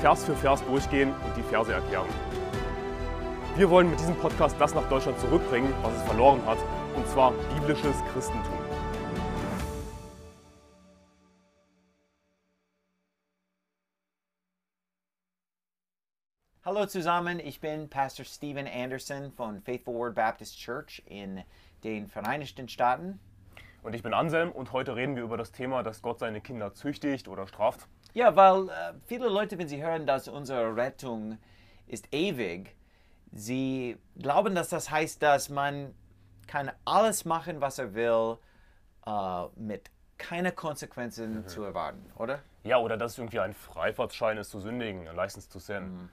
Vers für Vers durchgehen und die Verse erklären. Wir wollen mit diesem Podcast das nach Deutschland zurückbringen, was es verloren hat, und zwar biblisches Christentum. Hallo zusammen, ich bin Pastor Steven Anderson von Faithful Word Baptist Church in den Vereinigten Staaten. Und ich bin Anselm und heute reden wir über das Thema, dass Gott seine Kinder züchtigt oder straft. Ja, weil äh, viele Leute, wenn sie hören, dass unsere Rettung ist ewig, sie glauben, dass das heißt, dass man kann alles machen, was er will, äh, mit keine Konsequenzen zu erwarten, oder? Ja, oder dass es irgendwie ein Freifahrtschein ist zu sündigen, a license to sin.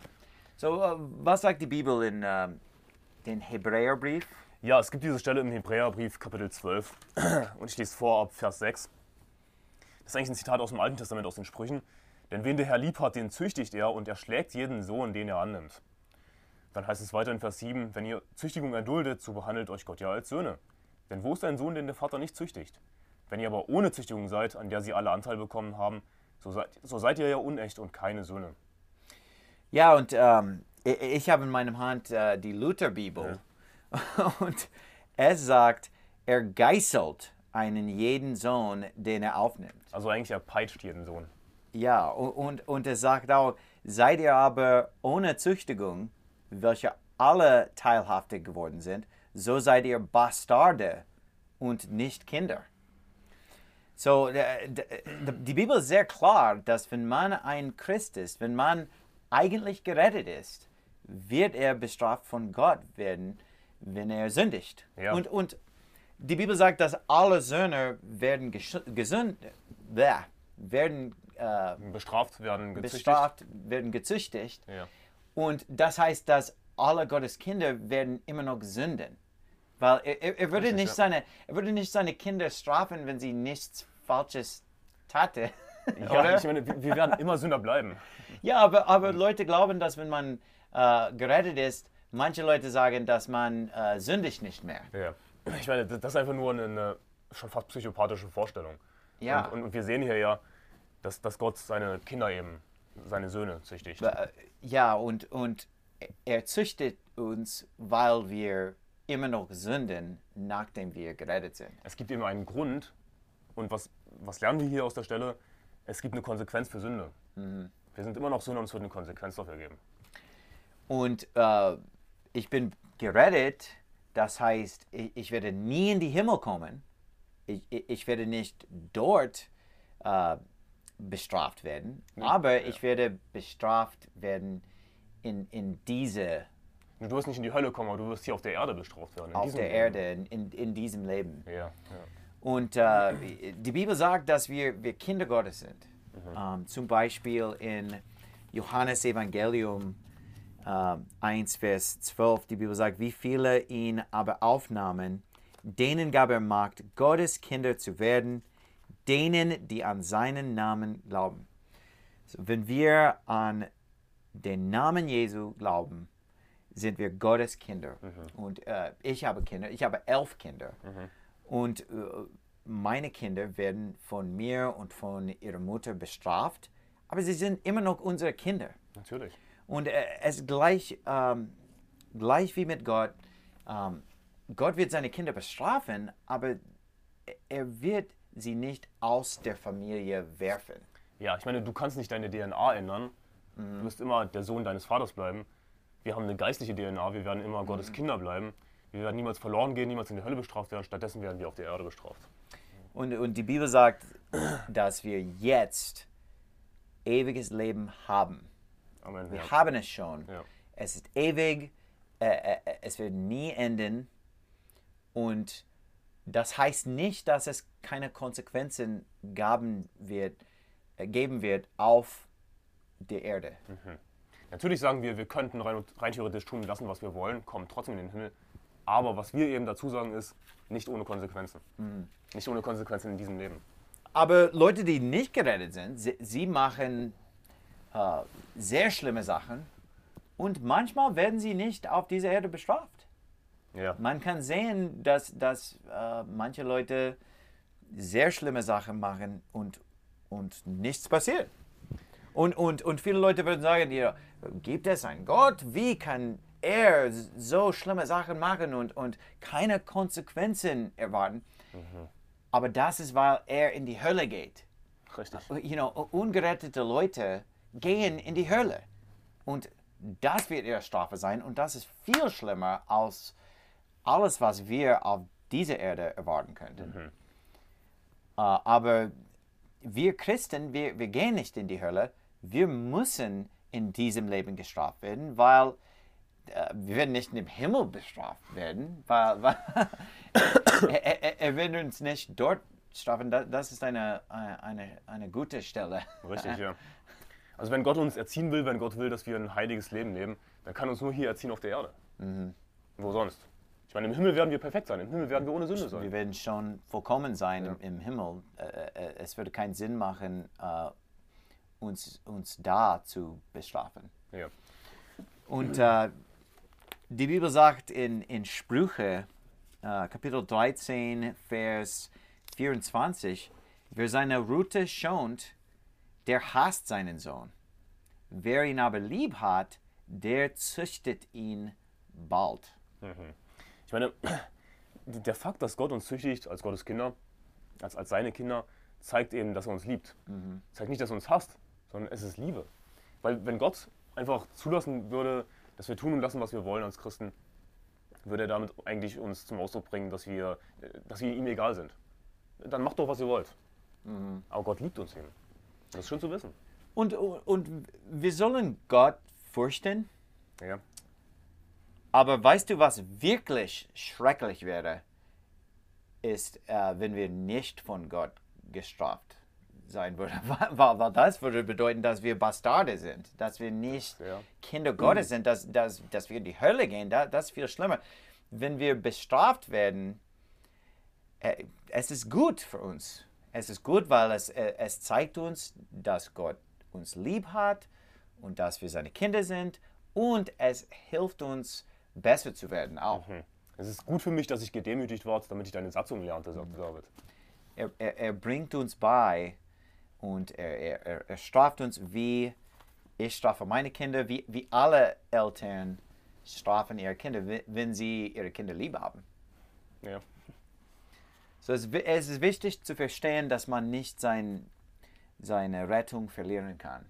So, äh, was sagt die Bibel in äh, den Hebräerbrief? Ja, es gibt diese Stelle im Hebräerbrief Kapitel 12 und ich lese vor ab Vers 6. Das ist eigentlich ein Zitat aus dem Alten Testament, aus den Sprüchen. Denn wen der Herr lieb hat, den züchtigt er und er schlägt jeden Sohn, den er annimmt. Dann heißt es weiter in Vers 7, wenn ihr Züchtigung erduldet, so behandelt euch Gott ja als Söhne. Denn wo ist ein Sohn, den der Vater nicht züchtigt? Wenn ihr aber ohne Züchtigung seid, an der sie alle Anteil bekommen haben, so seid, so seid ihr ja unecht und keine Söhne. Ja, und ähm, ich, habe in meinem Hand äh, die Lutherbibel und es sagt, er geißelt einen jeden Sohn, den er aufnimmt. Also eigentlich er peitscht jeden Sohn. Ja, und, und, es sagt auch, seid ihr aber ohne Züchtigung, welche alle teilhaftig geworden sind, so seid ihr Bastarde und nicht Kinder. So, äh, d- die Bibel ist sehr klar, dass wenn man ein Christ ist, wenn man eigentlich gerettet ist, wird er bestraft von Gott werden, wenn er sündigt. Ja. Und, und die Bibel sagt, dass alle Söhne werden gesund, bäh, werden äh, Bestraft werden, gezüchtigt. bestraft, werden gezüchtigt. Ja. Und das heißt, dass alle Gottes Kinder werden immer noch sünden. Weil er, er, er, würde Richtig, nicht ja. seine, er würde nicht seine Kinder strafen, wenn sie nichts Falsches taten. Ja, Oder? ich meine, wir wir werden immer Sünder bleiben. Ja, aber, aber Leute glauben, dass wenn man äh, gerettet ist, manche Leute sagen, dass man äh, sündigt nicht mehr. Ja. Ich meine, das ist einfach nur eine, eine schon fast psychopathische Vorstellung. Ja. Und, und wir sehen hier ja, dass, dass Gott seine Kinder eben, seine Söhne züchtigt. Äh, Ja, und, und er züchtet uns, weil wir immer noch sünden, nachdem wir gerettet sind. Es gibt eben einen Grund. Und was, was lernen wir hier aus der Stelle? Es gibt eine Konsequenz für Sünde. Wir sind immer noch Sünder und es wird eine Konsequenz dafür geben. Und äh, ich bin gerettet, das heißt, ich, ich werde nie in die Himmel kommen. Ich, ich, werde nicht dort äh, bestraft werden, aber ich werde bestraft werden in, in diese, Du wirst nicht in die Hölle kommen, aber du wirst hier auf der Erde bestraft werden. auf der Leben. Erde, in, in, diesem Leben. Ja, ja. Und äh, die Bibel sagt, dass wir, wir Kinder Gottes sind. Ähm, zum Beispiel in Johannes Evangelium äh, 1, Vers 12, die Bibel sagt, wie viele ihn aber aufnahmen, denen gab er Macht, Gottes Kinder zu werden, denen, die an seinen Namen glauben. So, wenn wir an den Namen Jesu glauben, sind wir Gottes Kinder. Und äh, ich habe Kinder, ich habe elf Kinder. Und äh, meine Kinder werden von mir und von ihrer Mutter bestraft, aber sie sind immer noch unsere Kinder. Natürlich. Und äh, es gleich, ähm, gleich wie mit Gott, ähm, Gott wird seine Kinder bestrafen, aber er wird sie nicht aus der Familie werfen. Ja, ich meine, du kannst nicht deine DNA ändern. Du wirst immer der Sohn deines Vaters bleiben. Wir haben eine geistliche DNA, wir werden immer Gottes Kinder bleiben. Wir werden niemals verloren gehen, niemals in die Hölle bestraft werden. Stattdessen werden wir auf der Erde bestraft. Und, und die Bibel sagt, dass wir jetzt ewiges Leben haben. Amen. Wir Ja. haben es schon. Ja. Es ist ewig, äh, äh, äh, es wird nie enden. Und das heißt nicht, dass es keine Konsequenzen gaben wird, äh, geben wird auf der Erde. Natürlich sagen wir, wir könnten rein, rein theoretisch tun lassen, was wir wollen, kommen trotzdem in den Himmel. Aber was wir eben dazu sagen, ist, nicht ohne Konsequenzen. Nicht ohne Konsequenzen in diesem Leben. Aber Leute, die nicht gerettet sind, sie, sie machen äh, sehr schlimme Sachen und manchmal werden sie nicht auf dieser Erde bestraft. Ja. Man kann sehen, dass, dass äh, manche Leute sehr schlimme Sachen machen und, und nichts passiert. Und, und, und viele Leute würden sagen, ja, gibt es einen Gott? Wie kann er so schlimme Sachen machen und, und keine Konsequenzen erwarten? Aber das ist, weil er in die Hölle geht. Richtig. You know, ungerettete Leute gehen in die Hölle. Und das wird ihre Strafe sein. Und das ist viel schlimmer als alles, was wir auf dieser Erde erwarten könnten. Äh, aber wir Christen, wir, wir gehen nicht in die Hölle. Wir müssen in diesem Leben gestraft werden, weil äh, wir werden nicht im Himmel bestraft werden, weil, weil er, er, er wird uns nicht dort strafen. Das, das ist eine, eine, eine gute Stelle. Richtig, ja. Also wenn Gott uns erziehen will, wenn Gott will, dass wir ein heiliges Leben leben, dann kann uns nur hier erziehen auf der Erde. Wo sonst? Ich meine, im Himmel werden wir perfekt sein, im Himmel werden wir ohne Sünde Wir sein. werden schon vollkommen sein im, im Himmel. Äh, äh, es würde keinen Sinn machen, äh, uns, uns da zu bestrafen. Ja. Und äh, die Bibel sagt in, in Sprüche, äh, Kapitel 13, Vers 24, wer seine Route schont, der hasst seinen Sohn. Wer ihn aber lieb hat, der züchtet ihn bald. Ich meine, der Fakt, dass Gott uns züchtigt als Gottes Kinder, als, als seine Kinder, zeigt eben, dass er uns liebt. Zeigt nicht, dass er uns hasst, sondern es ist Liebe. Weil wenn Gott einfach zulassen würde, dass wir tun und lassen, was wir wollen als Christen, würde er damit eigentlich uns zum Ausdruck bringen, dass wir, äh, dass wir ihm egal sind. Dann macht doch, was ihr wollt. Aber Gott liebt uns eben. Das ist schön zu wissen. Und, und wir sollen Gott fürchten, Ja. aber weißt du, was wirklich schrecklich wäre, ist, äh, wenn wir nicht von Gott gestraft sein würden. Weil, weil das würde bedeuten, dass wir Bastarde sind, dass wir nicht Ja. Kinder Gottes sind, dass, dass, dass wir in die Hölle gehen. Da, das ist viel schlimmer. Wenn wir bestraft werden, äh, es ist gut für uns. Es ist gut, weil es, äh, es zeigt uns, dass Gott uns lieb hat und dass wir seine Kinder sind und es hilft uns, besser zu werden auch. Es ist gut für mich, dass ich gedemütigt war, damit ich deine Satzung lernte, sagt David. Er, er, er bringt uns bei und er, er, er, straft uns, wie ich strafe meine Kinder, wie, wie alle Eltern strafen ihre Kinder, wenn sie ihre Kinder lieb haben. Ja. So es, es ist wichtig zu verstehen, dass man nicht sein, seine Rettung verlieren kann.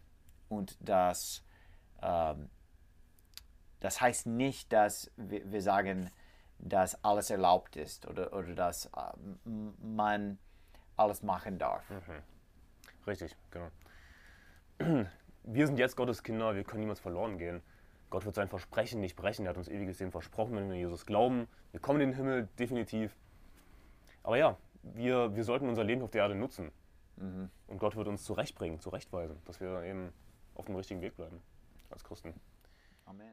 Und dass ähm, das heißt nicht, dass wir, wir sagen, dass alles erlaubt ist oder, oder dass ähm, man alles machen darf. Richtig, genau. Wir sind jetzt Gottes Kinder, wir können niemals verloren gehen. Gott wird sein Versprechen nicht brechen, er hat uns ewiges Leben versprochen, wenn wir Jesus glauben. Wir kommen in den Himmel, definitiv. Aber ja, wir, wir sollten unser Leben auf der Erde nutzen. Und Gott wird uns zurechtbringen, zurechtweisen, dass wir eben auf dem richtigen Weg bleiben als Christen. Amen.